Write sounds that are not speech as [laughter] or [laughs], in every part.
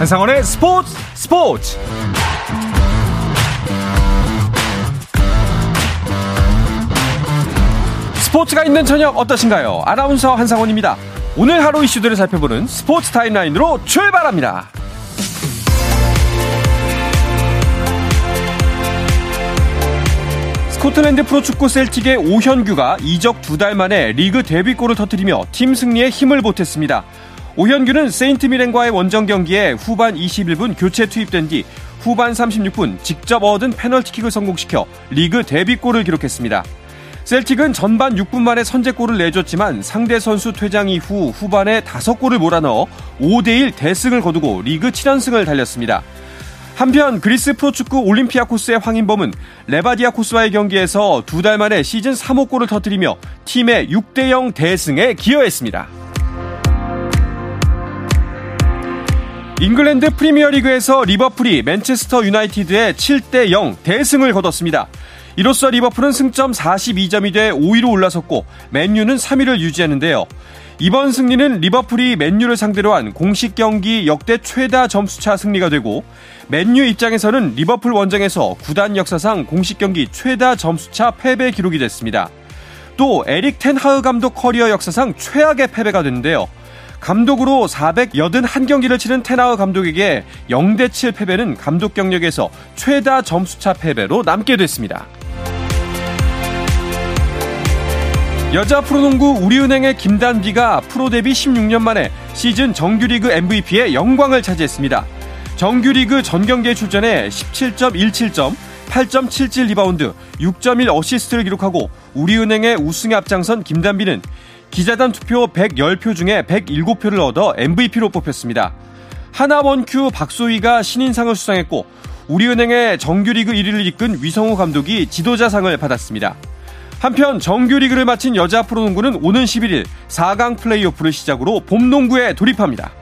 한상원의 스포츠 스포츠 스포츠가 있는 저녁 어떠신가요? 아나운서 한상원입니다. 오늘 하루 이슈들을 살펴보는 스포츠 타임라인으로 출발합니다. 스코틀랜드 프로축구 셀틱의 오현규가 이적 두 달 만에 리그 데뷔골을 터뜨리며 팀 승리에 힘을 보탰습니다. 오현규는 세인트 미렌과의 원정 경기에 후반 21분 교체 투입된 뒤 후반 36분 직접 얻은 페널티킥을 성공시켜 리그 데뷔골을 기록했습니다. 셀틱은 전반 6분 만에 선제골을 내줬지만 상대 선수 퇴장 이후 후반에 5골을 몰아넣어 5대1 대승을 거두고 리그 7연승을 달렸습니다. 한편 그리스 프로축구 올림피아코스의 황인범은 레바디아코스와의 경기에서 두 달 만에 시즌 3호 골을 터뜨리며 팀의 6대0 대승에 기여했습니다. 잉글랜드 프리미어리그에서 리버풀이 맨체스터 유나이티드에 7대 0 대승을 거뒀습니다. 이로써 리버풀은 승점 42점이 돼 5위로 올라섰고 맨유는 3위를 유지했는데요. 이번 승리는 리버풀이 맨유를 상대로 한 공식 경기 역대 최다 점수차 승리가 되고 맨유 입장에서는 리버풀 원정에서 구단 역사상 공식 경기 최다 점수차 패배 기록이 됐습니다. 또 에릭 텐하흐 감독 커리어 역사상 최악의 패배가 됐는데요. 감독으로 481경기를 치른 텐하흐 감독에게 0대7 패배는 감독 경력에서 최다 점수차 패배로 남게 됐습니다. 여자 프로농구 우리은행의 김단비가 프로 데뷔 16년 만에 시즌 정규리그 MVP의 영광을 차지했습니다. 정규리그 전 경기에 출전해 17.17점, 8.77 리바운드, 6.1 어시스트를 기록하고 우리은행의 우승에 앞장선 김단비는 기자단 투표 110표 중에 107표를 얻어 MVP로 뽑혔습니다. 하나원큐 박소희가 신인상을 수상했고 우리은행의 정규리그 1위를 이끈 위성호 감독이 지도자상을 받았습니다. 한편 정규리그를 마친 여자 프로농구는 오는 11일 4강 플레이오프를 시작으로 봄농구에 돌입합니다.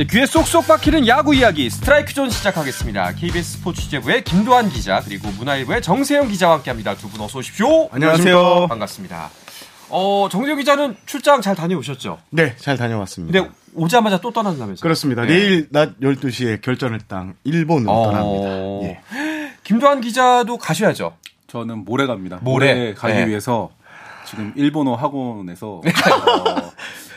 네, 귀에 쏙쏙 박히는 야구 이야기 스트라이크 존 시작하겠습니다. KBS 스포츠 취재부의 김도환 기자 그리고 문화일보의 정세영 기자와 함께합니다. 두 분 어서 오십시오. 안녕하세요. 반갑습니다. 어, 정세영 기자는 출장 잘 다녀오셨죠? 네, 잘 다녀왔습니다. 근데 오자마자 또 떠난다면서요? 그렇습니다. 네. 내일 낮 12시에 결전의 땅 일본으로 어... 떠납니다. 예. 김도환 기자도 가셔야죠. 저는 모레 갑니다. 모레, 모레 가기 네. 위해서 지금 일본어 학원에서 어, [laughs]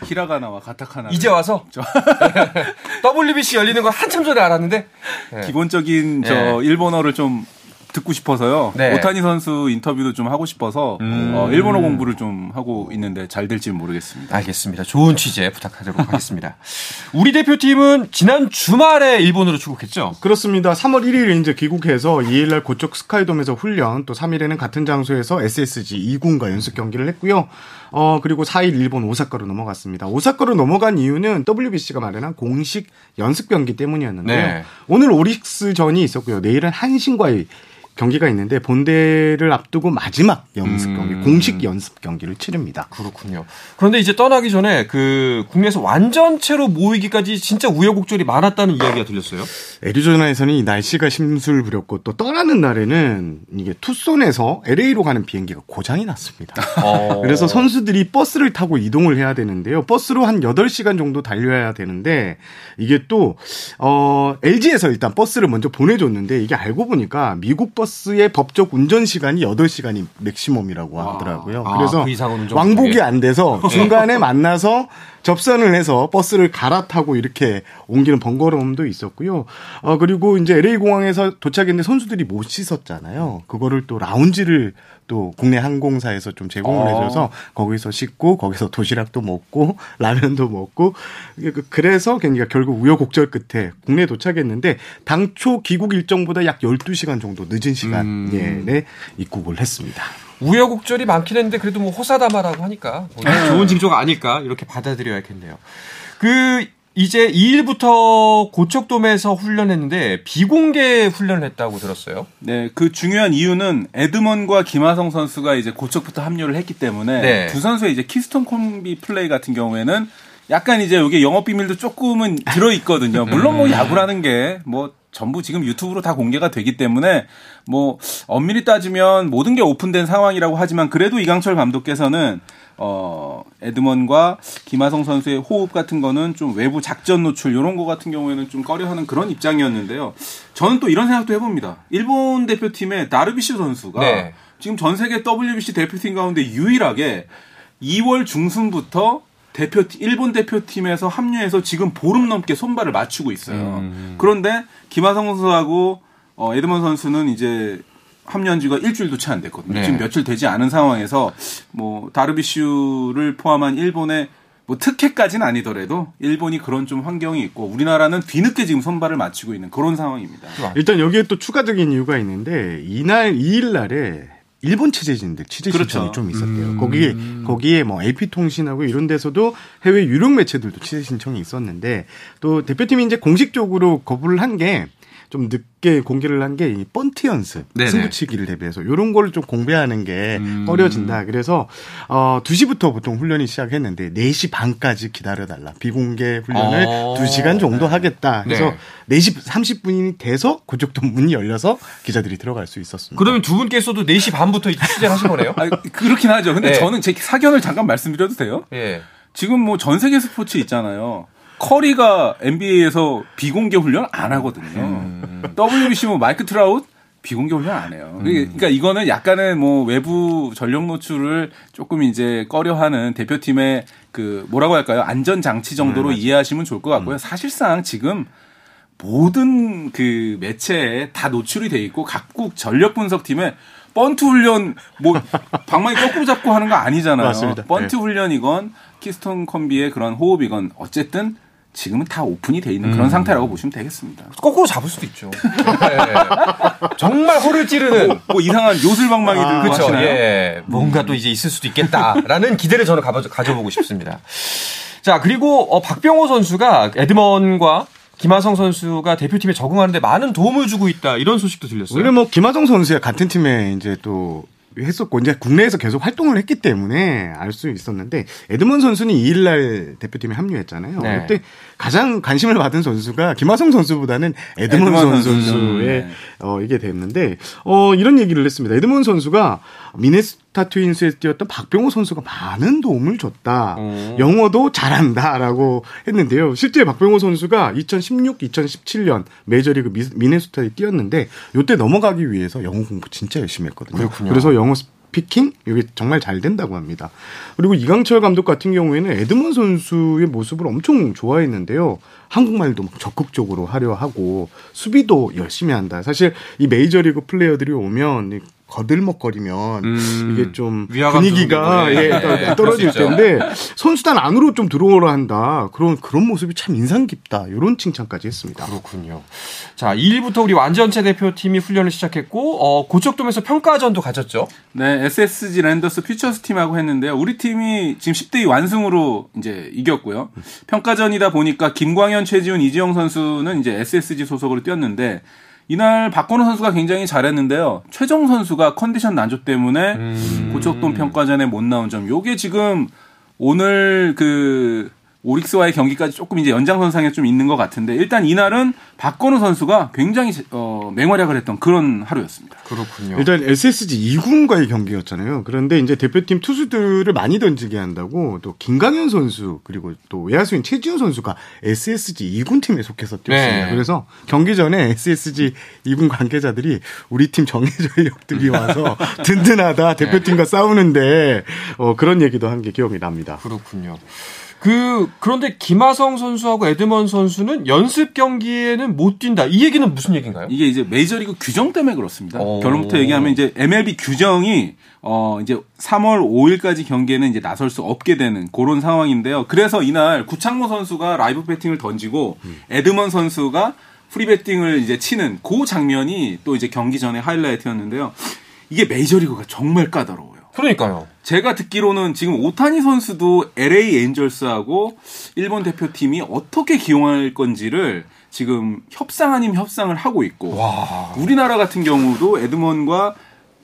히라가나와 가타카나 이제 와서 [laughs] WBC 열리는 거 한참 전에 알았는데 네. 기본적인 저 네. 일본어를 좀 듣고 싶어서요. 네. 오타니 선수 인터뷰도 좀 하고 싶어서 음. 어, 일본어 공부를 좀 하고 있는데 잘 될지는 모르겠습니다. 알겠습니다. 좋은 취재 부탁하도록 하겠습니다. [laughs] 우리 대표팀은 지난 주말에 일본으로 출국했죠? 그렇습니다. 3월 1일 이제 귀국해서 2일날 고쪽 스카이돔에서 훈련, 또 3일에는 같은 장소에서 SSG 2군과 연습 경기를 했고요. 어, 그리고 4일 일본 오사카로 넘어갔습니다. 오사카로 넘어간 이유는 WBC가 마련한 공식 연습 경기 때문이었는데요. 네. 오늘 오릭스전이 있었고요. 내일은 한신과의 경기가 있는데 본대를 앞두고 마지막 연습 음. 경기, 음. 공식 연습 경기를 치릅니다. 그렇군요. 그런데 이제 떠나기 전에 그 국내에서 완전체로 모이기까지 진짜 우여곡절이 많았다는 이야기가 들렸어요. 애리조나에서는 이 날씨가 심술 부렸고 또 떠나는 날에는 이게 투손에서 LA로 가는 비행기가 고장이 났습니다. 어. [laughs] 그래서 선수들이 버스를 타고 이동을 해야 되는데요. 버스로 한 8시간 정도 달려야 되는데 이게 또 어, LG에서 일단 버스를 먼저 보내줬는데 이게 알고 보니까 미국 버스 의 법적 운전 시간이 8시간이 맥시멈이라고 하더라고요. 아, 그래서 그 왕복이 안 돼서 중간에 [laughs] 만나서 접선을 해서 버스를 갈아타고 이렇게 옮기는 번거로움도 있었고요. 어, 그리고 이제 LA 공항에서 도착했는데 선수들이 못 씻었잖아요. 그거를 또 라운지를 또 국내 항공사에서 좀 제공을 어. 해줘서 거기서 씻고 거기서 도시락도 먹고 라면도 먹고 그, 그래서 경기가 결국 우여곡절 끝에 국내에 도착했는데 당초 귀국 일정보다 약 12시간 정도 늦은 시간에 음. 입국을 했습니다. 우여곡절이 많긴 했는데 그래도 뭐 호사다마라고 하니까 뭐 좋은 징조가 아닐까 이렇게 받아들여야겠네요. 그 이제 2일부터 고척돔에서 훈련했는데 비공개 훈련을 했다고 들었어요. 네, 그 중요한 이유는 에드먼과 김하성 선수가 이제 고척부터 합류를 했기 때문에 네. 두 선수의 이제 키스톤 콤비 플레이 같은 경우에는 약간 이제 여기 영업 비밀도 조금은 들어 있거든요. 물론 뭐 음. 야구라는 게 뭐 전부 지금 유튜브로 다 공개가 되기 때문에 뭐 엄밀히 따지면 모든 게 오픈된 상황이라고 하지만 그래도 이강철 감독께서는 어 에드먼과 김하성 선수의 호흡 같은 거는 좀 외부 작전 노출 이런 거 같은 경우에는 좀 꺼려하는 그런 입장이었는데요. 저는 또 이런 생각도 해봅니다. 일본 대표팀의 다르비슈 선수가 네. 지금 전 세계 WBC 대표팀 가운데 유일하게 2월 중순부터 대표팀 일본 대표팀에서 합류해서 지금 보름 넘게 손발을 맞추고 있어요. 음. 그런데 김하성 선수하고 어, 에드먼 선수는 이제 합류한 지가 일주일도 채 안 됐거든요. 네. 지금 며칠 되지 않은 상황에서 뭐 다르비슈를 포함한 일본의 뭐 특혜까지는 아니더라도 일본이 그런 좀 환경이 있고 우리나라는 뒤늦게 지금 선발을 맞추고 있는 그런 상황입니다. 일단 여기에 또 추가적인 이유가 있는데 이날 2일 날에 일본 취재진들 취재 신청이 그렇죠. 좀 있었대요. 음. 거기에 거기에 뭐 AP 통신하고 이런 데서도 해외 유력 매체들도 취재 신청이 있었는데 또 대표팀이 이제 공식적으로 거부를 한 게 좀 늦게 공개를 한게이 번트 연습 네네. 승부치기를 대비해서 이런 거를 좀 공개하는 게 음. 어려진다. 그래서 어 2시부터 보통 훈련이 시작했는데 4시 반까지 기다려 달라. 비공개 훈련을 어. 2시간 정도 네. 하겠다. 그래서 네. 4시 30분이 돼서 그쪽도 문이 열려서 기자들이 들어갈 수 있었습니다. 그러면 두 분께서도 4시 반부터 취재를 하신 거네요? [laughs] 아, 그렇긴 하죠. 근데 네. 저는 제 사견을 잠깐 말씀드려도 돼요? 예. 지금 뭐 전 세계 스포츠 있잖아요. 커리가 NBA에서 비공개 훈련 안 하거든요. 음. WBC 뭐 마이크 트라웃 비공개 훈련 안 해요. 음. 그러니까 이거는 약간은 뭐 외부 전력 노출을 조금 이제 꺼려하는 대표팀의 그 뭐라고 할까요? 안전 장치 정도로 음, 이해하시면 좋을 것 같고요. 음. 사실상 지금 모든 그 매체에 다 노출이 돼 있고 각국 전력 분석팀에 번트 훈련 뭐 [laughs] 방망이 거꾸로 잡고 하는 거 아니잖아요. 맞습니다. 번트 네. 훈련이건 키스톤 콤비의 그런 호흡이건 어쨌든 지금은 다 오픈이 돼 있는 그런 음. 상태라고 보시면 되겠습니다. 거꾸로 잡을 수도 있죠. 네. [laughs] 정말 허를 찌르는 뭐, 뭐 이상한 요술방망이들 아, 그렇죠. 예. 뭔가 또 이제 있을 수도 있겠다라는 [laughs] 기대를 저는 가져, 가져 보고 싶습니다. 자 그리고 어, 박병호 선수가 에드먼과 김하성 선수가 대표팀에 적응하는데 많은 도움을 주고 있다 이런 소식도 들렸어요. 원래 뭐 김하성 선수야 같은 팀에 이제 또 했었고 이제 국내에서 계속 활동을 했기 때문에 알 수 있었는데 에드먼 선수는 2일 날 대표팀에 합류했잖아요. 네. 그때 가장 관심을 받은 선수가 김하성 선수보다는 에드먼, 에드먼 선수의 네. 어 이게 됐는데 어 이런 얘기를 했습니다. 에드먼 선수가 미네스타 트윈스에서 뛰었던 박병호 선수가 많은 도움을 줬다. 음. 영어도 잘한다라고 했는데요. 실제 박병호 선수가 2016, 2017년 메이저리그 미네소타에 뛰었는데 이때 넘어가기 위해서 영어 공부 진짜 열심히 했거든요. 그렇군요. 그래서 영어 피킹 이게 정말 잘 된다고 합니다. 그리고 이강철 감독 같은 경우에는 에드먼 선수의 모습을 엄청 좋아했는데요. 한국말도 적극적으로 하려 하고 수비도 열심히 한다. 사실 이 메이저리그 플레이어들이 오면 거들먹거리면 음, 이게 좀 분위기가 예, 네, 떨어질 텐데 선수단 안으로 좀 들어오라 한다. 그런 그런 모습이 참 인상 깊다. 이런 칭찬까지 했습니다. 그렇군요. 자, 2일부터 우리 완전체 대표팀이 훈련을 시작했고 어, 고척돔에서 평가전도 가졌죠. 네, SSG 랜더스 퓨처스 팀하고 했는데요. 우리 팀이 지금 10대 2 완승으로 이제 이겼고요. 평가전이다 보니까 김광현, 최지훈, 이지영 선수는 이제 SSG 소속으로 뛰었는데 이날 박건우 선수가 굉장히 잘했는데요. 최정 선수가 컨디션 난조 때문에 음. 고척돔 평가전에 못 나온 점. 요게 지금 오늘 그 오릭스와의 경기까지 조금 이제 연장선상에 좀 있는 것 같은데 일단 이날은 박건우 선수가 굉장히 어, 맹활약을 했던 그런 하루였습니다. 그렇군요. 일단 SSG 2군과의 경기였잖아요. 그런데 이제 대표팀 투수들을 많이 던지게 한다고 또 김강현 선수 그리고 또 외야수인 최지훈 선수가 SSG 2군 팀에 속해서 뛰었습니다. 네. 그래서 경기 전에 SSG 2군 관계자들이 우리 팀 정예 전력들이 와서 [laughs] 든든하다 대표팀과 싸우는데 어, 그런 얘기도 한 게 기억이 납니다. 그렇군요. 그 그런데 김하성 선수하고 에드먼 선수는 연습 경기에는 못 뛴다. 이 얘기는 무슨 얘기인가요? 이게 이제 메이저리그 규정 때문에 그렇습니다. 오. 결론부터 얘기하면 이제 MLB 규정이 어 이제 3월 5일까지 경기에는 이제 나설 수 없게 되는 그런 상황인데요. 그래서 이날 구창모 선수가 라이브 배팅을 던지고 음. 에드먼 선수가 프리 배팅을 이제 치는 그 장면이 또 이제 경기 전에 하이라이트였는데요. 이게 메이저리그가 정말 까다로워요. 그러니까요. 제가 듣기로는 지금 오타니 선수도 LA 엔젤스하고 일본 대표팀이 어떻게 기용할 건지를 지금 협상 아닌 협상을 하고 있고 와. 우리나라 같은 경우도 에드먼과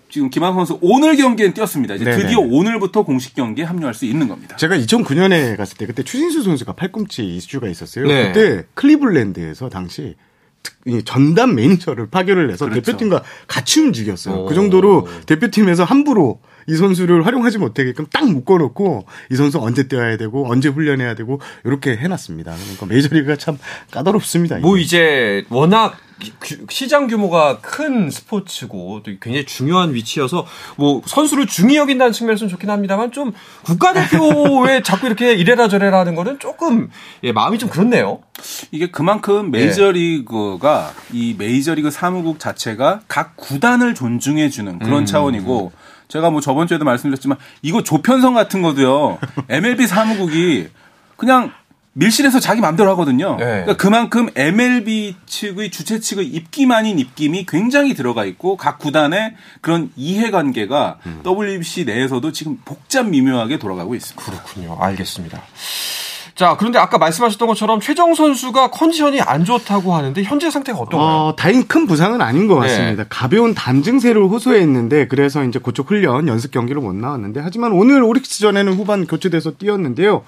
지금 김한 선수 오늘 경기엔 뛰었습니다. 이제 네네. 드디어 오늘부터 공식 경기에 합류할 수 있는 겁니다. 제가 2009년에 갔을 때 그때 추진수 선수가 팔꿈치 이슈가 있었어요. 네. 그때 클리블랜드에서 당시 전담 매니저를 파견을 해서 그렇죠. 대표팀과 같이 움직였어요. 오. 그 정도로 대표팀에서 함부로 이 선수를 활용하지 못하게끔 딱 묶어놓고 이 선수 언제 뛰어야 되고 언제 훈련해야 되고 이렇게 해놨습니다. 그러니까 메이저리그가 참 까다롭습니다. 뭐 이제 워낙 시장 규모가 큰 스포츠고 또 굉장히 중요한 위치여서 뭐 선수를 중히 여긴다는 측면에서는 좋긴 합니다만 좀 국가대표에 [laughs] 자꾸 이렇게 이래라 저래라 하는 거는 조금 예, 마음이 좀 그렇네요. 이게 그만큼 메이저리그가 예. 이 메이저리그 사무국 자체가 각 구단을 존중해 주는 그런 음. 차원이고 제가 뭐 저번 주에도 말씀드렸지만 이거 조편성 같은 거도요. MLB 사무국이 그냥 밀실에서 자기 마음대로 하거든요. 네. 그러니까 그만큼 MLB 측의 주최 측의 입김 아닌 입김이 굉장히 들어가 있고 각 구단의 그런 이해관계가 음. WBC 내에서도 지금 복잡 미묘하게 돌아가고 있습니다. 그렇군요. 알겠습니다. 자, 그런데 아까 말씀하셨던 것처럼 최정 선수가 컨디션이 안 좋다고 하는데 현재 상태가 어떤가요? 어, 다행히 큰 부상은 아닌 것 네. 같습니다. 네. 가벼운 담 증세를 호소했는데 그래서 이제 고쪽 훈련 연습 경기로 못 나왔는데 하지만 오늘 오릭스전에는 후반 교체돼서 뛰었는데요.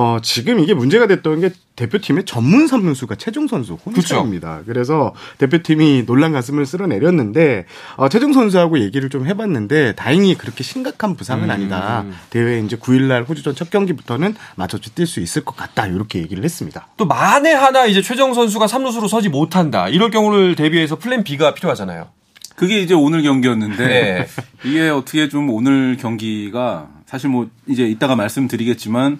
어, 지금 이게 문제가 됐던 게 대표팀의 전문 선수가 최종 선수 혼자입니다. 그렇죠. 그래서 대표팀이 놀란 가슴을 쓸어내렸는데 어, 최종 선수하고 얘기를 좀 해봤는데 다행히 그렇게 심각한 부상은 음. 아니다. 대회 이제 9일날 호주전 첫 경기부터는 맞춰서 뛸 수 있을 것 같다. 이렇게 얘기를 했습니다. 또 만에 하나 이제 최정 선수가 3루수로 서지 못한다. 이럴 경우를 대비해서 플랜 B가 필요하잖아요. 그게 이제 오늘 경기였는데 네. 이게 어떻게 좀 오늘 경기가 사실 뭐 이제 이따가 말씀드리겠지만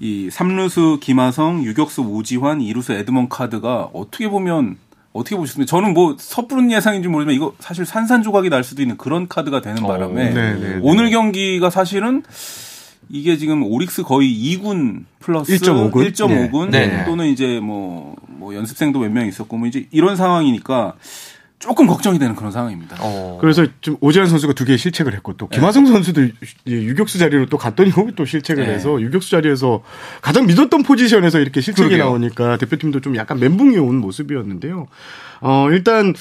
이 삼루수 김하성, 유격수 오지환, 이루수 에드먼 카드가 어떻게 보면 어떻게 보셨습니까? 저는 뭐 섣부른 예상인지 모르지만 이거 사실 산산조각이 날 수도 있는 그런 카드가 되는 바람에 오, 네, 네, 네. 오늘 경기가 사실은 이게 지금 오릭스 거의 2군 플러스 1.5군, 1.5군 네. 또는 이제 뭐, 뭐 연습생도 몇 명 있었고 뭐 이제 이런 상황이니까 조금 걱정이 되는 그런 상황입니다. 어. 그래서 좀 오지환 선수가 두개 실책을 했고 또 김하성 네. 선수도 유격수 자리로 또 갔더니 [laughs] 또 실책을 네. 해서 유격수 자리에서 가장 믿었던 포지션에서 이렇게 실책이 그러게요. 나오니까 대표팀도 좀 약간 멘붕이 온 모습이었는데요. 어 일단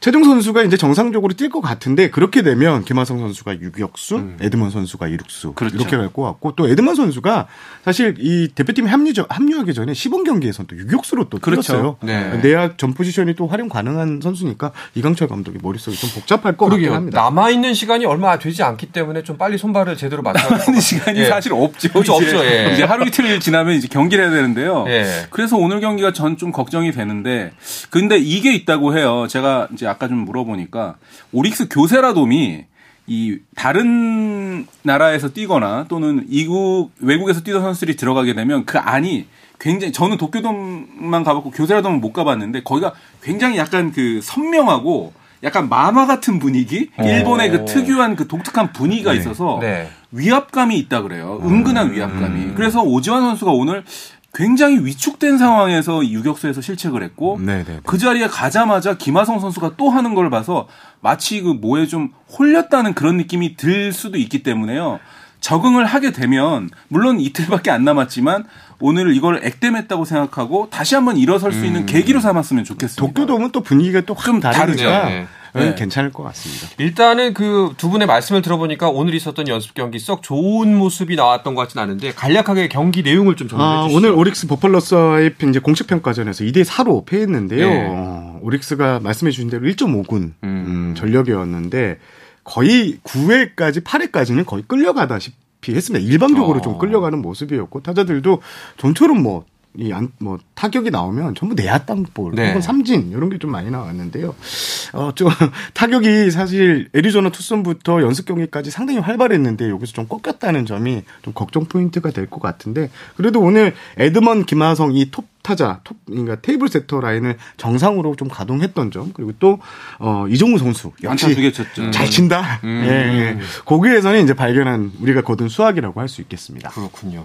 최종 선수가 이제 정상적으로 뛸 것 같은데 그렇게 되면 김하성 선수가 유격수, 음. 에드먼 선수가 이룩수 그렇죠. 이렇게 갈 것 같고 또 에드먼 선수가 사실 이 대표팀에 합류 합류하기 전에 시범 경기에서는 또 유격수로 또 그렇죠. 뛰었어요. 네. 내야 전 포지션이 또 활용 가능한 선수니까 이강철 감독이 머릿속이 좀 복잡할 것 같긴 합니다. 남아 있는 시간이 얼마 되지 않기 때문에 좀 빨리 손발을 제대로 맞춰야 하는 시간이 예. 사실 없죠. 그렇죠, 이제, 없죠. 예. [laughs] 이제 하루 이틀 지나면 이제 경기를 해야 되는데요. 예. 그래서 오늘 경기가 전 좀 걱정이 되는데 근데 이게 있다고 해요. 제가 이제 아까 좀 물어보니까 오릭스 교세라돔이 이 다른 나라에서 뛰거나 또는 이국 외국에서 뛰던 선수들이 들어가게 되면 그 안이 굉장히 저는 도쿄돔만 가봤고 교세라돔은 못 가봤는데 거기가 굉장히 약간 그 선명하고 약간 마마 같은 분위기, 일본의 그 특유한 그 독특한 분위기가 네. 있어서 네. 위압감이 있다 그래요. 은근한 음. 위압감이. 그래서 오지환 선수가 오늘 굉장히 위축된 상황에서 유격수에서 실책을 했고 네네네. 네, 네. 그 자리에 가자마자 김하성 선수가 또 하는 걸 봐서 마치 그 뭐에 좀 홀렸다는 그런 느낌이 들 수도 있기 때문에요. 적응을 하게 되면 물론 이틀밖에 안 남았지만 오늘 이걸 액땜했다고 생각하고 다시 한번 일어설 수 있는 음. 계기로 삼았으면 좋겠습니다. 도쿄돔은 또 분위기가 또좀 다르니까 네. 네. 괜찮을 것 같습니다. 일단은 그 두 분의 말씀을 들어보니까 오늘 있었던 연습 경기 썩 좋은 모습이 나왔던 것 같지는 않은데 간략하게 경기 내용을 좀 정리해 아, 주시죠. 오늘 오릭스 버팔로스와의 이제 공식 평가전에서 2대 4로 패했는데요. 네. 어, 오릭스가 말씀해 주신 대로 1.5군 음. 음, 전력이었는데 거의 9회까지 8회까지는 거의 끌려가다시피 했습니다. 일방적으로 어. 좀 끌려가는 모습이었고 타자들도 좀처럼 뭐 이 뭐 타격이 나오면 전부 내야 땅볼 네. 혹은 삼진 이런 게 좀 많이 나왔는데요. 어 좀 [laughs] 타격이 사실 애리조나 투손부터 연습 경기까지 상당히 활발했는데 여기서 좀 꺾였다는 점이 좀 걱정 포인트가 될 것 같은데 그래도 오늘 에드먼 김하성 이톱 타자 톱 그러니까 테이블 세터 라인을 정상으로 좀 가동했던 점 그리고 또 어, 이정후 선수 역시 잘 친다. 음. 예, 예. 거기에서는 이제 발견한 우리가 거둔 수확이라고 할 수 있겠습니다. 그렇군요.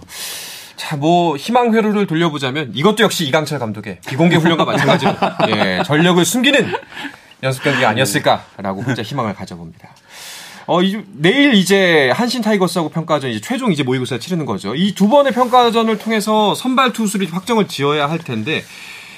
자, 뭐 희망 회로를 돌려보자면 이것도 역시 이강철 감독의 비공개 훈련과 [laughs] 마찬가지로 예, 전력을 숨기는 연습 경기가 아니었을까라고 혼자 희망을 가져봅니다. 어, 이, 내일 이제 한신 타이거스하고 평가전 이제 최종 이제 모의고사 치르는 거죠. 이 두 번의 평가전을 통해서 선발 투수를 확정을 지어야 할 텐데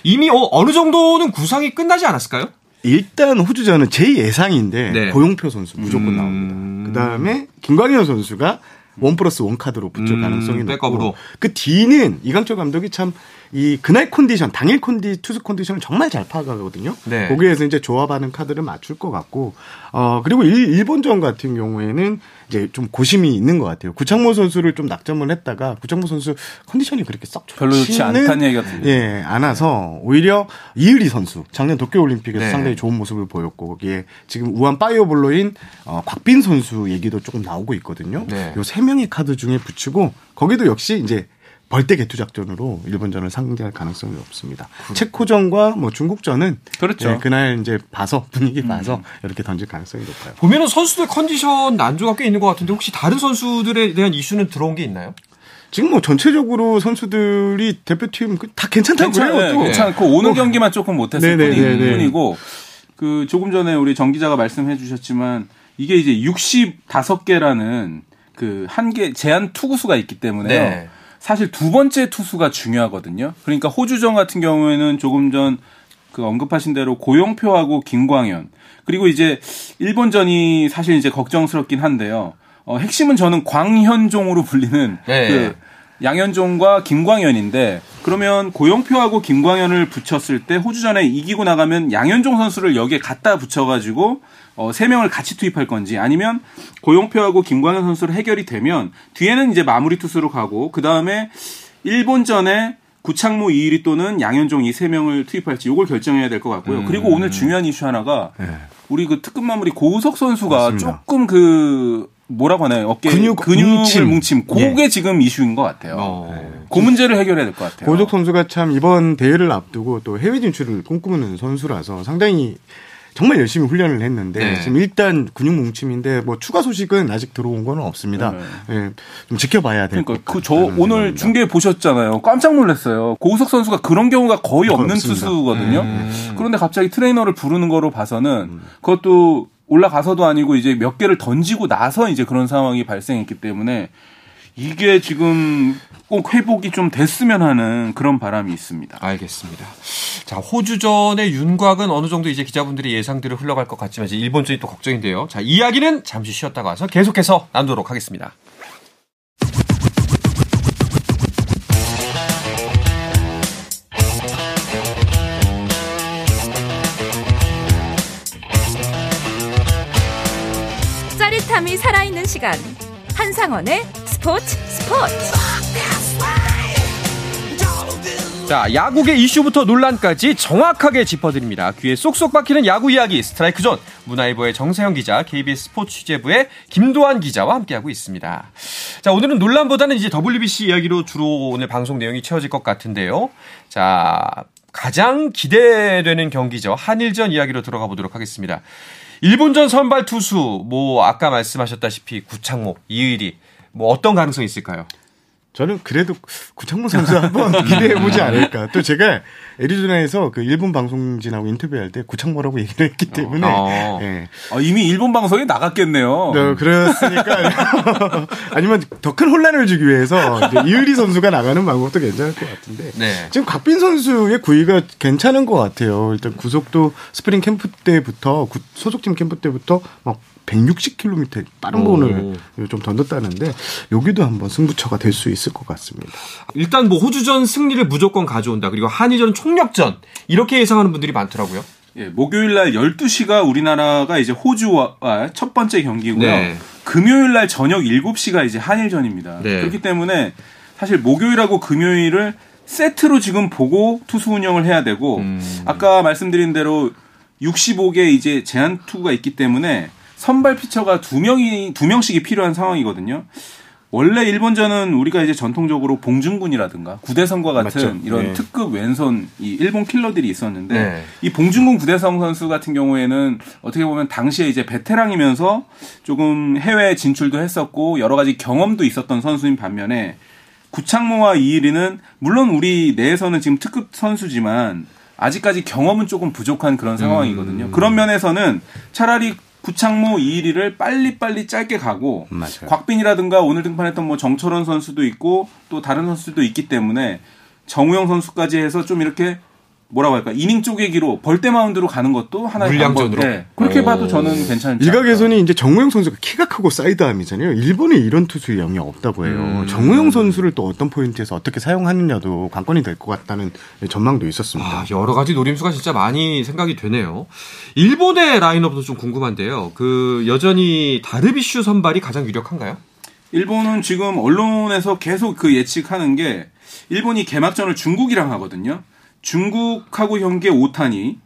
이미 어, 어느 정도는 구상이 끝나지 않았을까요? 일단 호주전은 제 예상인데 네. 고용표 선수 무조건 음... 나옵니다. 그 다음에 김광현 선수가 원 플러스 원 카드로 붙을 음, 가능성이 높고 그 뒤는 이강철 감독이 참 이 그날 컨디션, 당일 컨디 투수 컨디션을 정말 잘 파악하거든요. 네. 거기에서 이제 조합하는 카드를 맞출 것 같고 어 그리고 일, 일본전 같은 경우에는 이제 좀 고심이 있는 것 같아요. 구창모 선수를 좀 낙점을 했다가 구창모 선수 컨디션이 그렇게 썩 별로 좋지 않다는 얘기가 들려요. 예, 않아서 오히려 이의리 선수 작년 도쿄올림픽에서 네. 상당히 좋은 모습을 보였고 거기에 지금 우완 파이어볼러인 어, 곽빈 선수 얘기도 조금 나오고 있거든요. 네. 요 세 명의 카드 중에 붙이고 거기도 역시 이제 벌떼 계투 작전으로 일본전을 상대할 가능성이 높습니다. 그렇 체코전과 뭐 중국전은 그렇죠. 예, 그날 이제 봐서 분위기 음. 봐서 음. 이렇게 던질 가능성이 높아요. 보면은 선수들 컨디션 난조가 꽤 있는 것 같은데 혹시 다른 선수들에 대한 이슈는 들어온 게 있나요? 지금 뭐 전체적으로 선수들이 대표팀 그다 괜찮다고 괜찮, 그래요. 또. 괜찮고 오는 어. 경기만 조금 못했을 뿐이고 그 조금 전에 우리 정 기자가 말씀해 주셨지만 이게 이제 65개라는 그 한계 제한 투구수가 있기 때문에요. 네. 사실 두 번째 투수가 중요하거든요. 그러니까 호주전 같은 경우에는 조금 전 그 언급하신 대로 고용표하고 김광현 그리고 이제 일본전이 사실 이제 걱정스럽긴 한데요. 어, 핵심은 저는 광현종으로 불리는 네. 그 양현종과 김광현인데 그러면 고용표하고 김광현을 붙였을 때 호주전에 이기고 나가면 양현종 선수를 여기에 갖다 붙여가지고 어, 세 명을 같이 투입할 건지 아니면 고용표하고 김광현 선수로 해결이 되면 뒤에는 이제 마무리 투수로 가고 그 다음에 일본전에 구창모 이일이 또는 양현종 이 세 명을 투입할지 이걸 결정해야 될 것 같고요. 음. 그리고 오늘 중요한 이슈 하나가 네. 우리 그 특급 마무리 고우석 선수가 맞습니다. 조금 그 뭐라고 하나요? 어깨 근육, 근육을 뭉침, 뭉침. 그게 예. 지금 이슈인 것 같아요. 어. 네. 그 문제를 해결해야 될 것 같아요. 고우석 선수가 참 이번 대회를 앞두고 또 해외 진출을 꿈꾸는 선수라서 상당히 정말 열심히 훈련을 했는데 네. 지금 일단 근육 뭉침인데 뭐 추가 소식은 아직 들어온 건 없습니다. 네. 네. 좀 지켜봐야 될 그러니까 그 저 오늘 중계 보셨잖아요. 깜짝 놀랐어요. 고우석 선수가 그런 경우가 거의 없는 없습니다. 투수거든요. 음. 그런데 갑자기 트레이너를 부르는 거로 봐서는 음. 그것도 올라가서도 아니고 이제 몇 개를 던지고 나서 이제 그런 상황이 발생했기 때문에 이게 지금 꼭 회복이 좀 됐으면 하는 그런 바람이 있습니다. 알겠습니다. 자, 호주전의 윤곽은 어느 정도 이제 기자분들이 예상대로 흘러갈 것 같지만 이제 일본전이 또 걱정인데요. 자, 이야기는 잠시 쉬었다가 와서 계속해서 나누도록 하겠습니다. 짜릿함이 살아있는 시간. 한상원의 스포츠 스포츠. 자, 야구계 이슈부터 논란까지 정확하게 짚어드립니다. 귀에 쏙쏙 박히는 야구 이야기 스트라이크 존 문화일보의 정세영 기자, KBS 스포츠 취재부의 김도환 기자와 함께하고 있습니다. 자, 오늘은 논란보다는 이제 WBC 이야기로 주로 오늘 방송 내용이 채워질 것 같은데요. 자, 가장 기대되는 경기죠. 한일전 이야기로 들어가 보도록 하겠습니다. 일본전 선발 투수, 뭐, 아까 말씀하셨다시피 구창모, 이의리, 뭐 어떤 가능성이 있을까요? 저는 그래도 구창모 선수 한번 [laughs] 기대해 보지 않을까. 또 제가 애리조나에서 그 일본 방송진하고 인터뷰할 때 구창모라고 얘기를 했기 때문에 어. 예. 아, 이미 일본 방송에 나갔겠네요. 네, 그러니까 [laughs] 아니면 더 큰 혼란을 주기 위해서 이의리 선수가 나가는 방법도 괜찮을 것 같은데 네. 지금 곽빈 선수의 구위가 괜찮은 것 같아요. 일단 구속도 스프링 캠프 때부터 소속팀 캠프 때부터 막 160km 빠른 공을 좀 던졌다는데 여기도 한번 승부처가 될 수 있을 것 같습니다. 일단 뭐 호주전 승리를 무조건 가져온다. 그리고 한일전 총력전 이렇게 예상하는 분들이 많더라고요. 예, 목요일 날 12시가 우리나라가 이제 호주와 첫 번째 경기고요. 네. 금요일 날 저녁 7시가 이제 한일전입니다. 네. 그렇기 때문에 사실 목요일하고 금요일을 세트로 지금 보고 투수 운영을 해야 되고 음. 아까 말씀드린 대로 65개 이제 제한 투구가 있기 때문에 선발 피처가 두 명이 두 명씩이 필요한 상황이거든요. 원래 일본전은 우리가 이제 전통적으로 봉준군이라든가 구대성과 같은 맞죠. 이런 네. 특급 왼손 이 일본 킬러들이 있었는데 네. 이 봉준군 구대성 선수 같은 경우에는 어떻게 보면 당시에 이제 베테랑이면서 조금 해외 진출도 했었고 여러 가지 경험도 있었던 선수인 반면에 구창모와 이일이는 물론 우리 내에서는 지금 특급 선수지만 아직까지 경험은 조금 부족한 그런 상황이거든요. 음. 그런 면에서는 차라리 구창모 이의리를 빨리빨리 짧게 가고 맞아요. 곽빈이라든가 오늘 등판했던 뭐 정철원 선수도 있고 또 다른 선수도 있기 때문에 정우영 선수까지 해서 좀 이렇게 뭐라고 할까 이닝 쪼개기로 벌떼 마운드로 가는 것도 하나의 물량전으로 네. 그렇게 봐도 저는 괜찮지 일각에서는 이제 정우영 선수가 키가 크고 사이드암이잖아요. 일본에 이런 투수 유형이 없다고 해요. 음. 정우영 선수를 또 어떤 포인트에서 어떻게 사용하느냐도 관건이 될 것 같다는 전망도 있었습니다. 아, 여러 가지 노림수가 진짜 많이 생각이 되네요. 일본의 라인업도 좀 궁금한데요. 그 여전히 다르비슈 선발이 가장 유력한가요? 일본은 지금 언론에서 계속 그 예측하는 게 일본이 개막전을 중국이랑 하거든요. 중국하고 현재 오타니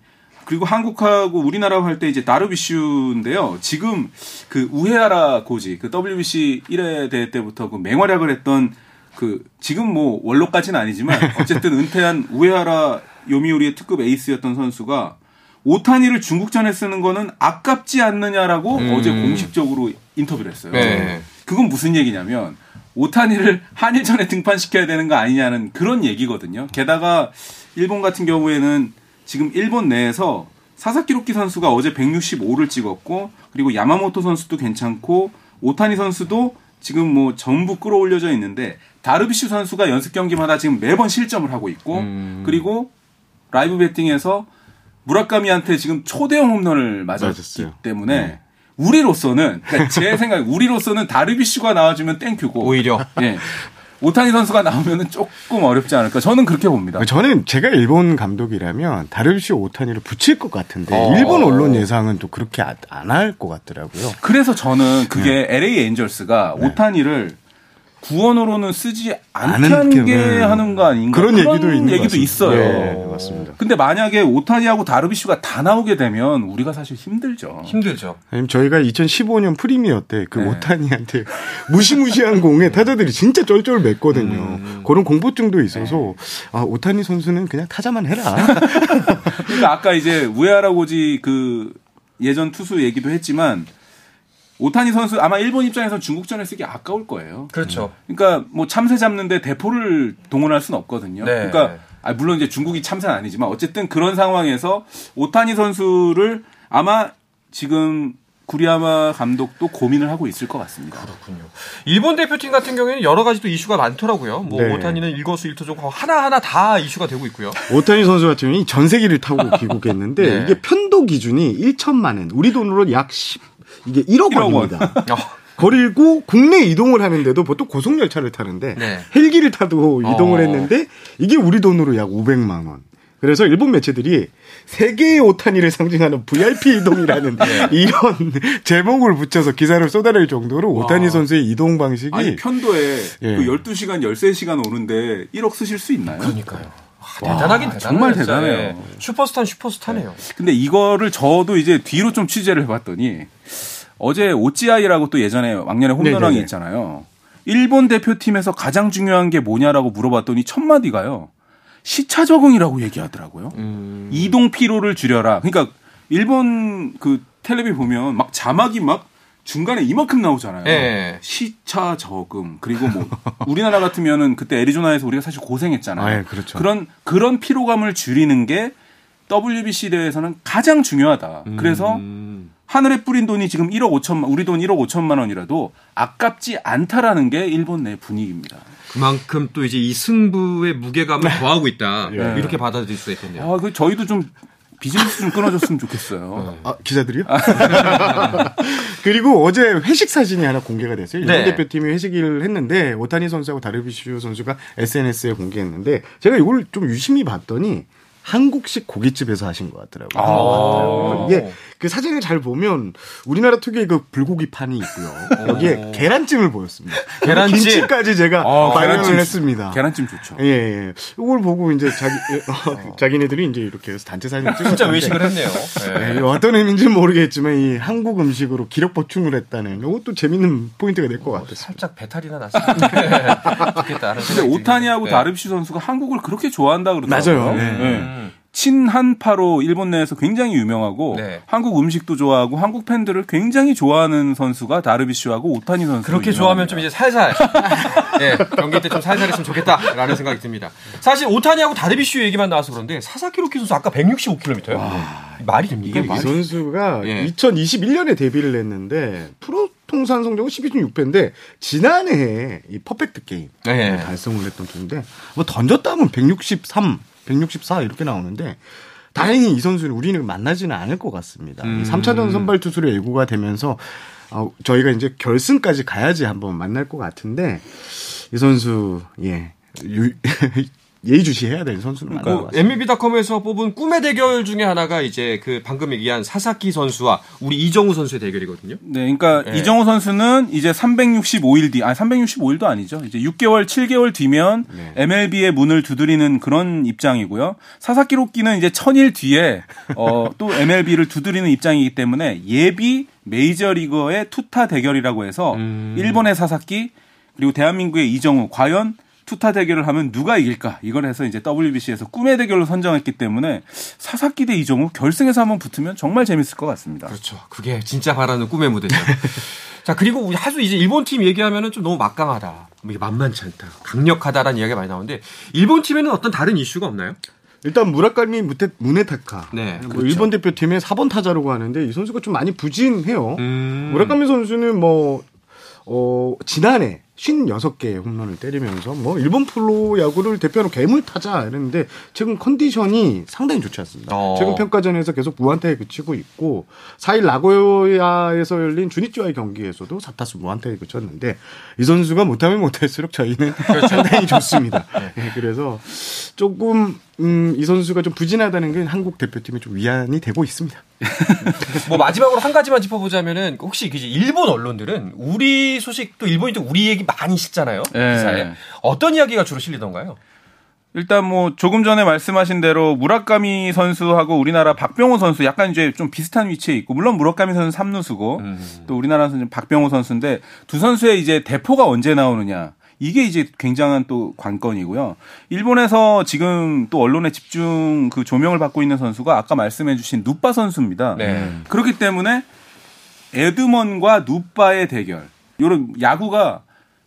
그리고 한국하고 우리나라하고 할 때 이제 다르비슈인데요. 지금 그 우헤아라 고지 그 WBC 1회 대회 때부터 그 맹활약을 했던 그 지금 뭐 원로까지는 아니지만 [laughs] 어쨌든 은퇴한 우헤아라 요미우리의 특급 에이스였던 선수가 오타니를 중국전에 쓰는 거는 아깝지 않느냐라고 음. 어제 공식적으로 인터뷰를 했어요. 네. 그건 무슨 얘기냐면 오타니를 한일전에 등판시켜야 되는 거 아니냐는 그런 얘기거든요. 게다가 일본 같은 경우에는 지금 일본 내에서 사사키로키 선수가 어제 165를 찍었고 그리고 야마모토 선수도 괜찮고 오타니 선수도 지금 뭐 전부 끌어올려져 있는데 다르비슈 선수가 연습 경기마다 지금 매번 실점을 하고 있고 음. 그리고 라이브 배팅에서 무라카미한테 지금 초대형 홈런을 맞았기 맞았어요. 때문에 네. 우리로서는 그러니까 제 생각에 우리로서는 다르비슈가 나와주면 땡큐고 오히려 예. [laughs] 오타니 선수가 나오면은 조금 어렵지 않을까. 저는 그렇게 봅니다. 저는 제가 일본 감독이라면 다르비슈 오타니를 붙일 것 같은데 어. 일본 언론 예상은 또 그렇게 안 할 것 같더라고요. 그래서 저는 그게 네. LA 엔젤스가 네. 오타니를 구원으로는 쓰지 않게 하는 게 하는 거 아닌가 그런, 그런 얘기도 있는 얘기도 있어요. 네, 맞습니다. 근데 만약에 오타니하고 다르비슈가 다 나오게 되면 우리가 사실 힘들죠. 힘들죠. 아니면 저희가 2015년 프리미어 때그 네. 오타니한테 무시무시한 공에 타자들이 진짜 쫄쫄 맸거든요. 음. 그런 공포증도 있어서 네. 아 오타니 선수는 그냥 타자만 해라. 그러니까 아까 이제 우에하라고지 그 예전 투수 얘기도 했지만 오타니 선수 아마 일본 입장에서 중국전에 쓰기 아까울 거예요. 그렇죠. 그러니까 뭐 참새 잡는데 대포를 동원할 수는 없거든요. 네. 그러니까 아, 물론 이제 중국이 참새는 아니지만 어쨌든 그런 상황에서 오타니 선수를 아마 지금 구리야마 감독도 고민을 하고 있을 것 같습니다. 그렇군요. 일본 대표팀 같은 경우에는 여러 가지 또 이슈가 많더라고요. 뭐 네. 오타니는 일거수일투족 하나하나 다 이슈가 되고 있고요. 오타니 선수 같은 경우는 전 세기를 타고 [laughs] 귀국했는데 네. 이게 편도 기준이 1천만 원, 우리 돈으로 약 10, 이게 1억, 1억 원입니다. [laughs] 원. 그리고 국내 이동을 하는데도 보통 고속열차를 타는데 네. 헬기를 타도 이동을 어. 했는데 이게 우리 돈으로 약 500만 원. 그래서 일본 매체들이 세계의 오타니를 상징하는 VIP 이동이라는 [laughs] 네. 이런 제목을 붙여서 기사를 쏟아낼 정도로 와. 오타니 선수의 이동 방식이 아니 편도에 예. 그 12시간 13시간 오는데 1억 쓰실 수 있나요? 그러니까요. 와, 대단하긴 대단해요. 정말 대단해요. 네. 슈퍼스타 슈퍼스타네요. 네. 근데 이거를 저도 이제 뒤로 좀 취재를 해봤더니 어제 오찌아이라고 또 예전에 왕년에 홈런왕이 있잖아요. 일본 대표팀에서 가장 중요한 게 뭐냐라고 물어봤더니 첫 마디가요. 시차 적응이라고 얘기하더라고요. 음. 이동 피로를 줄여라. 그러니까 일본 그 텔레비 보면 막 자막이 막 중간에 이만큼 나오잖아요. 네. 시차 적응 그리고 뭐 [laughs] 우리나라 같으면은 그때 애리조나에서 우리가 사실 고생했잖아요. 아, 예, 그렇죠. 그런 그런 피로감을 줄이는 게 WBC 대회에서는 가장 중요하다. 음. 그래서 하늘에 뿌린 돈이 지금 1억 5천만, 우리 돈 1억 5천만 원이라도 아깝지 않다라는 게 일본 내 분위기입니다. 그만큼 또 이제 이 승부의 무게감을 네. 더하고 있다. 네. 이렇게 받아들일 수 있겠네요. 아, 그 저희도 좀 비즈니스 좀 끊어줬으면 좋겠어요. 아, 기자들이요? [laughs] 그리고 어제 회식 사진이 하나 공개가 됐어요. 일본 네. 대표팀이 회식을 했는데 오타니 선수하고 다르비슈 선수가 SNS에 공개했는데 제가 이걸 좀 유심히 봤더니 한국식 고깃집에서 하신 것 같더라고요. 아~ 이게 그 사진을 잘 보면 우리나라 특유의 그 불고기 판이 있고요. 여기에 계란찜을 보였습니다. 계란찜 김치까지 제가 아, 발견을 했습니다. 계란찜 좋죠. 예, 예. 이걸 보고 이제 자기 [laughs] 어, 자기네들이 이제 이렇게 단체 사진을 찍었 진짜 외식을 했네요. 네. 네, 어떤 의미인지는 모르겠지만 이 한국 음식으로 기력 보충을 했다는 이것도 재밌는 포인트가 될 것 같아요. 살짝 배탈이나 났습니다. 좋겠다. 근데 오타니하고 네. 다르비슈 선수가 한국을 그렇게 좋아한다 그러더라고요. 맞아요. 네. 네. 친한파로 일본 내에서 굉장히 유명하고 네. 한국 음식도 좋아하고 한국 팬들을 굉장히 좋아하는 선수가 다르비슈하고 오타니 선수. 그렇게 유명합니다. 좋아하면 좀 이제 살살 [laughs] 네, 경기 때 좀 살살했으면 좋겠다라는 생각이 듭니다. 사실 오타니하고 다르비슈 얘기만 나와서 그런데 사사키 로키 선수 아까 165km요. 와, 말이 됩니까? 이 선수가 예. 2021년에 데뷔를 했는데 프로 통산 성적은 12중 6패인데 지난해 이 퍼펙트 게임 네. 달성을 했던 팀인데 뭐 던졌다 하면 163 164 이렇게 나오는데 다행히 이 선수를 우리는 만나지는 않을 것 같습니다. 음. 3차전 선발 투수로 예고가 되면서 어, 저희가 이제 결승까지 가야지 한번 만날 것 같은데 이 선수 예 유, 예의주시해야 될 선수는 것 같습니다. MLB닷컴에서 뽑은 꿈의 대결 중에 하나가 이제 그 방금 얘기한 사사키 선수와 우리 이정우 선수의 대결이거든요. 네, 그러니까 네. 이정우 선수는 이제 365일 뒤, 아니 365일도 아니죠. 이제 6개월, 7개월 뒤면 네. MLB의 문을 두드리는 그런 입장이고요. 사사키 로끼는 이제 1000일 뒤에 어, [laughs] 또 MLB를 두드리는 입장이기 때문에 예비 메이저리거의 투타 대결이라고 해서 음. 일본의 사사키 그리고 대한민국의 이정우 과연 투타 대결을 하면 누가 이길까? 이걸 해서 이제 WBC에서 꿈의 대결로 선정했기 때문에 사사키 대 이정우 결승에서 한번 붙으면 정말 재밌을 것 같습니다. 그렇죠. 그게 진짜 바라는 꿈의 무대죠. [laughs] 자, 그리고 하수 이제 일본 팀 얘기하면은 좀 너무 막강하다. 뭐 이게 만만치 않다. 강력하다라는 이야기가 많이 나오는데 일본 팀에는 어떤 다른 이슈가 없나요? 일단 무라카미 무테, 무네타카. 네, 뭐 그렇죠. 일본 대표팀의 4번 타자라고 하는데 이 선수가 좀 많이 부진해요. 음. 무라카미 선수는 뭐 어, 지난해 56개의 홈런을 때리면서 뭐 일본 프로 야구를 대표하는 괴물 타자 이랬는데 최근 컨디션이 상당히 좋지 않습니다. 어. 최근 평가전에서 계속 무한타에 그치고 있고 4일 나고야에서 열린 주니치와의 경기에서도 4타수 무한타에 그쳤는데 이 선수가 못하면 못할수록 저희는 그렇죠. [laughs] 상당히 좋습니다. 네. 그래서 조금 음, 이 선수가 좀 부진하다는 게 한국 대표팀에 좀 위안이 되고 있습니다. [laughs] 뭐 마지막으로 한 가지만 짚어보자면은 혹시 그 일본 언론들은 우리 소식 또 일본이 또 우리 얘기 많이 싣잖아요. 네. 기사에 어떤 이야기가 주로 실리던가요? 일단 뭐 조금 전에 말씀하신 대로 무라카미 선수하고 우리나라 박병호 선수 약간 이제 좀 비슷한 위치에 있고 물론 무라카미 선수 3루수고 음. 또 우리나라 선수 박병호 선수인데 두 선수의 이제 대포가 언제 나오느냐 이게 이제 굉장한 또 관건이고요. 일본에서 지금 또 언론의 집중 그 조명을 받고 있는 선수가 아까 말씀해주신 누빠 선수입니다. 네. 그렇기 때문에 에드먼과 누빠의 대결. 이런 야구가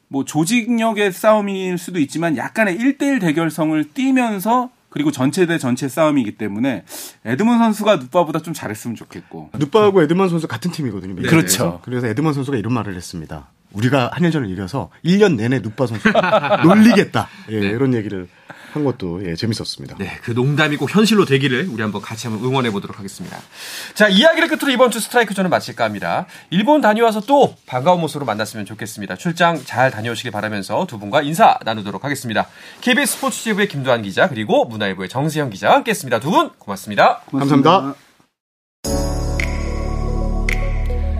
뭐 조직력의 싸움일 수도 있지만 약간의 1대1 대결성을 띠면서 그리고 전체 대 전체 싸움이기 때문에 에드먼 선수가 누빠보다 좀 잘했으면 좋겠고. 누빠하고 에드먼 선수 같은 팀이거든요. 네. 그렇죠. 그래서 에드먼 선수가 이런 말을 했습니다. 우리가 한일전을 이겨서 1년 내내 누빠 선수 [laughs] 놀리겠다. 예, 네. 이런 얘기를 한 것도 예, 재밌었습니다. 네, 그 농담이 꼭 현실로 되기를 우리 한번 같이 한번 응원해 보도록 하겠습니다. 자, 이야기를 끝으로 이번 주 스트라이크 전은 마칠까 합니다. 일본 다녀와서 또 반가운 모습으로 만났으면 좋겠습니다. 출장 잘 다녀오시길 바라면서 두 분과 인사 나누도록 하겠습니다. KBS 스포츠 지부의 김도환 기자 그리고 문화일보의 정세영 기자와 함께했습니다. 두 분 고맙습니다. 고맙습니다. 감사합니다.